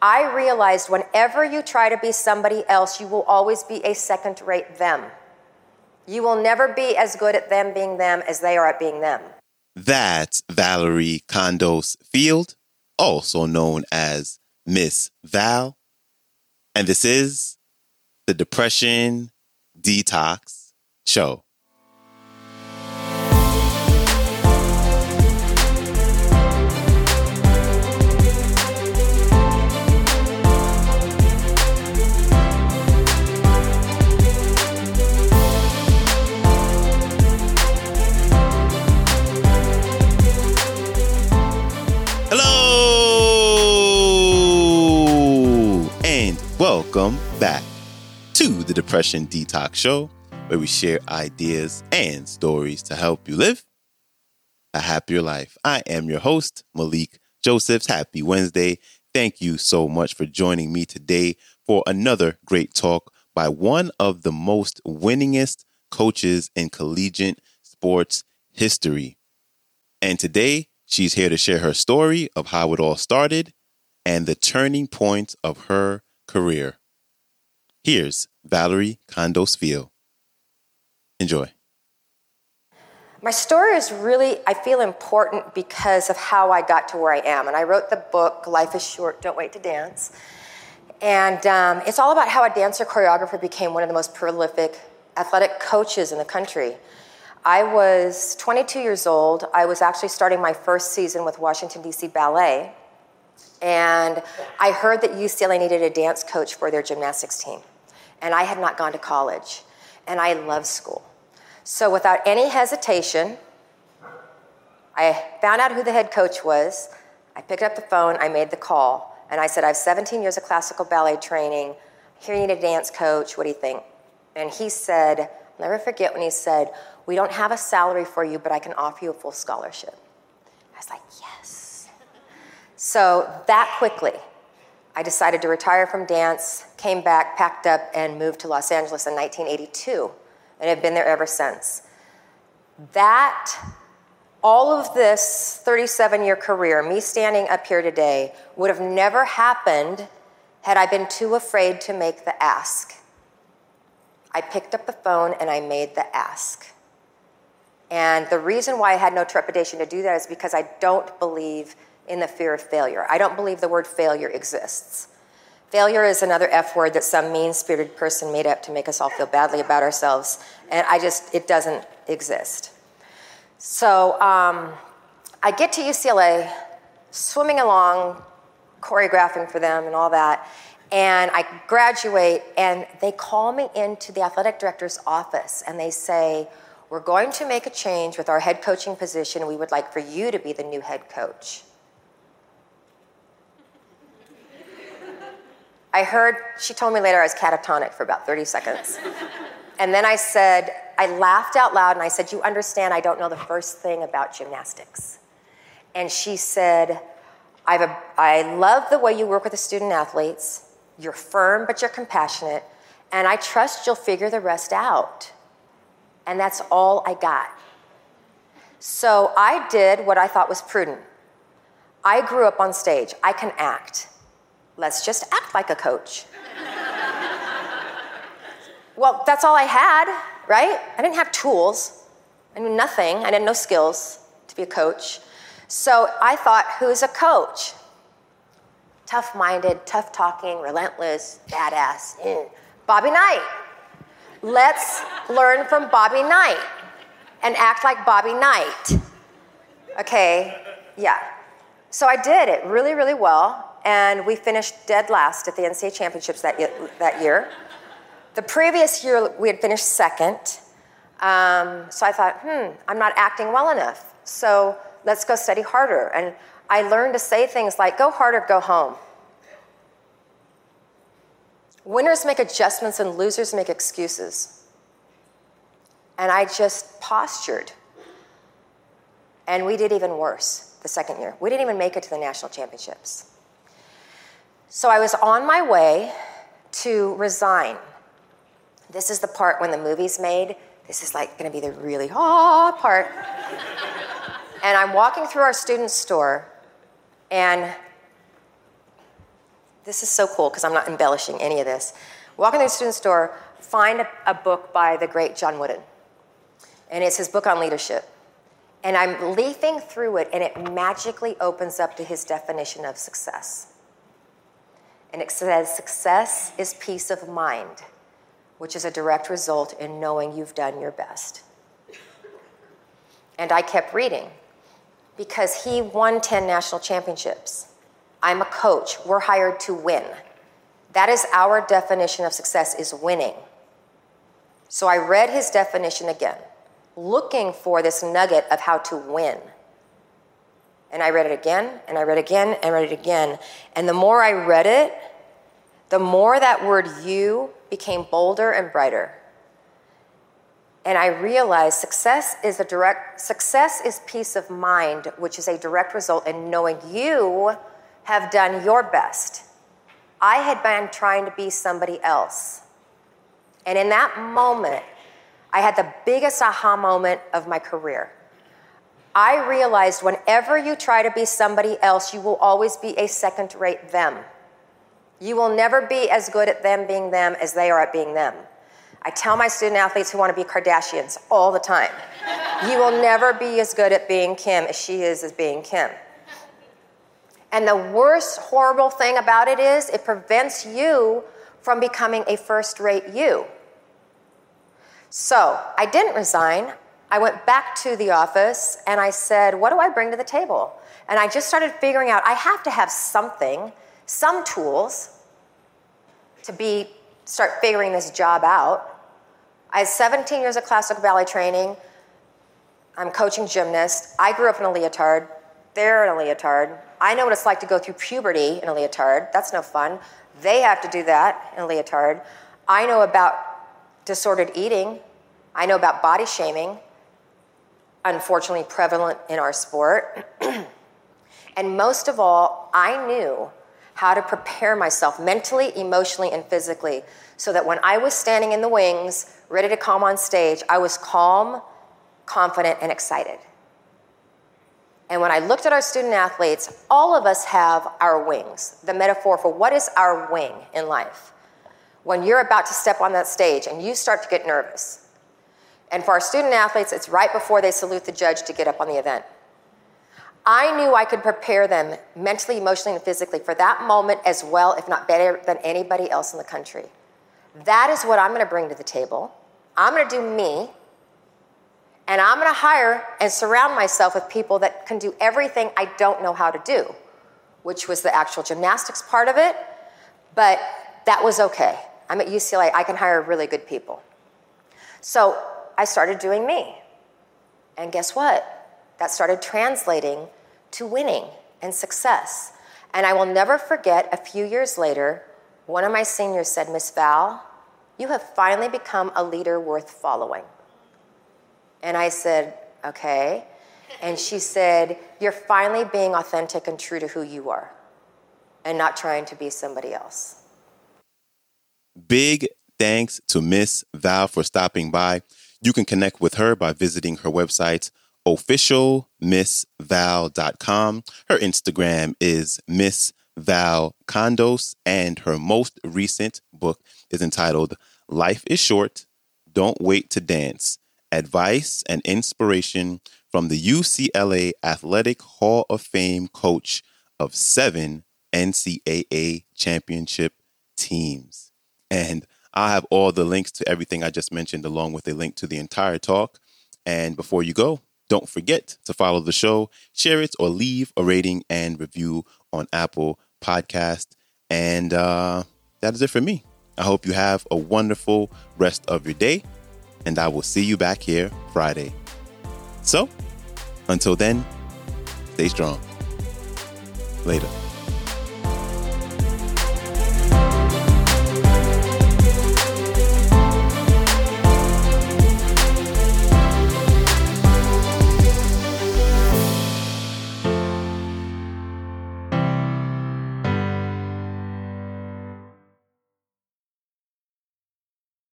I realized whenever you try to be somebody else, you will always be a second rate them. You will never be as good at them being them as they are at being them. That's Valorie Kondos Field, also known as Miss Val. And this is the Depression Detox Show. Welcome back to the Depression Detox Show, where we share ideas and stories to help you live a happier life. I am your host, Malikee Josephs. Happy Wednesday. Thank you so much for joining me today for another great talk by one of the most winningest coaches in collegiate sports history. And today, she's here to share her story of how it all started and the turning point of her career. Here's Valorie Kondos Field. Enjoy. My story is really, I feel, important because of how I got to where I am. And I wrote the book, Life is Short, Don't Wait to Dance. And um, it's all about how a dancer choreographer became one of the most prolific athletic coaches in the country. I was 22 years old. I was actually starting my first season with Washington, D.C. Ballet. And I heard that UCLA needed a dance coach for their gymnastics team. And I had not gone to college. And I love school. So without any hesitation, I found out who the head coach was. I picked up the phone, I made the call, and I said, I have 17 years of classical ballet training. Here you need a dance coach. What do you think? And he said, I'll never forget when he said, We don't have a salary for you, but I can offer you a full scholarship. I was like, Yes. So that quickly, I decided to retire from dance, came back, packed up, and moved to Los Angeles in 1982, and have been there ever since. That, all of this 37 year career, me standing up here today, would have never happened had I been too afraid to make the ask. I picked up the phone and I made the ask. And the reason why I had no trepidation to do that is because I don't believe in the fear of failure. I don't believe the word failure exists. Failure is another F word that some mean spirited person made up to make us all feel badly about ourselves. And I just, it doesn't exist. So um, I get to UCLA, swimming along, choreographing for them and all that. And I graduate, and they call me into the athletic director's office and they say, We're going to make a change with our head coaching position. We would like for you to be the new head coach. I heard, she told me later I was catatonic for about 30 seconds. and then I said, I laughed out loud and I said, You understand, I don't know the first thing about gymnastics. And she said, I've a, I love the way you work with the student athletes. You're firm, but you're compassionate. And I trust you'll figure the rest out. And that's all I got. So I did what I thought was prudent. I grew up on stage, I can act. Let's just act like a coach. well, that's all I had, right? I didn't have tools. I knew nothing. I didn't know skills to be a coach. So I thought, who's a coach? Tough minded, tough talking, relentless, badass. Mm. Bobby Knight. Let's learn from Bobby Knight and act like Bobby Knight. Okay, yeah. So I did it really, really well and we finished dead last at the NCAA championships that year. That year. The previous year, we had finished second. Um, so I thought, hmm, I'm not acting well enough. So let's go study harder. And I learned to say things like, go harder, go home. Winners make adjustments and losers make excuses. And I just postured. And we did even worse the second year. We didn't even make it to the national championships. So I was on my way to resign. This is the part when the movie's made. This is like going to be the really ah part. and I'm walking through our student store, and this is so cool because I'm not embellishing any of this. Walk into the student store, find a, a book by the great John Wooden, and it's his book on leadership. And I'm leafing through it, and it magically opens up to his definition of success. And it says, Success is peace of mind, which is a direct result in knowing you've done your best. And I kept reading because he won 10 national championships. I'm a coach. We're hired to win. That is our definition of success is winning. So I read his definition again, looking for this nugget of how to win. And I read it again, and I read again, and read it again. And the more I read it, the more that word you became bolder and brighter. And I realized success is a direct success is peace of mind, which is a direct result in knowing you have done your best. I had been trying to be somebody else. And in that moment, I had the biggest aha moment of my career. I realized whenever you try to be somebody else, you will always be a second rate them. You will never be as good at them being them as they are at being them. I tell my student athletes who want to be Kardashians all the time you will never be as good at being Kim as she is as being Kim. And the worst, horrible thing about it is it prevents you from becoming a first rate you. So I didn't resign. I went back to the office and I said, What do I bring to the table? And I just started figuring out I have to have something, some tools to be start figuring this job out. I had 17 years of classical ballet training. I'm coaching gymnasts. I grew up in a leotard. They're in a leotard. I know what it's like to go through puberty in a leotard. That's no fun. They have to do that in a leotard. I know about disordered eating. I know about body shaming, unfortunately prevalent in our sport. and most of all, I knew how to prepare myself mentally, emotionally, and physically so that when I was standing in the wings, ready to come on stage, I was calm, confident, and excited. And when I looked at our student athletes, all of us have our wings, the metaphor for what is our wing in life. When you're about to step on that stage and you start to get nervous. And for our student athletes, it's right before they salute the judge to get up on the event. I knew I could prepare them mentally, emotionally, and physically for that moment as well, if not better than anybody else in the country. That is what I'm going to bring to the table. I'm going to do me, and I'm going to hire and surround myself with people that can do everything I don't know how to do, which was the actual gymnastics part of it. But that was okay. I'm at UCLA, I can hire really good people. So I started doing me. And guess what? That started translating to winning and success. And I will never forget a few years later, one of my seniors said, Miss Val, you have finally become a leader worth following. And I said, okay. And she said, You're finally being authentic and true to who you are and not trying to be somebody else. Big thanks to Miss Val for stopping by. You can connect with her by visiting her website, officialmissval.com. Her Instagram is Miss Val Kondos, and her most recent book is entitled Life is Short, Don't Wait to Dance Advice and Inspiration from the UCLA Athletic Hall of Fame coach of seven NCAA championship teams. And i have all the links to everything I just mentioned, along with a link to the entire talk. And before you go, don't forget to follow the show, share it, or leave a rating and review on Apple Podcast. And uh, that is it for me. I hope you have a wonderful rest of your day, and I will see you back here Friday. So, until then, stay strong. Later.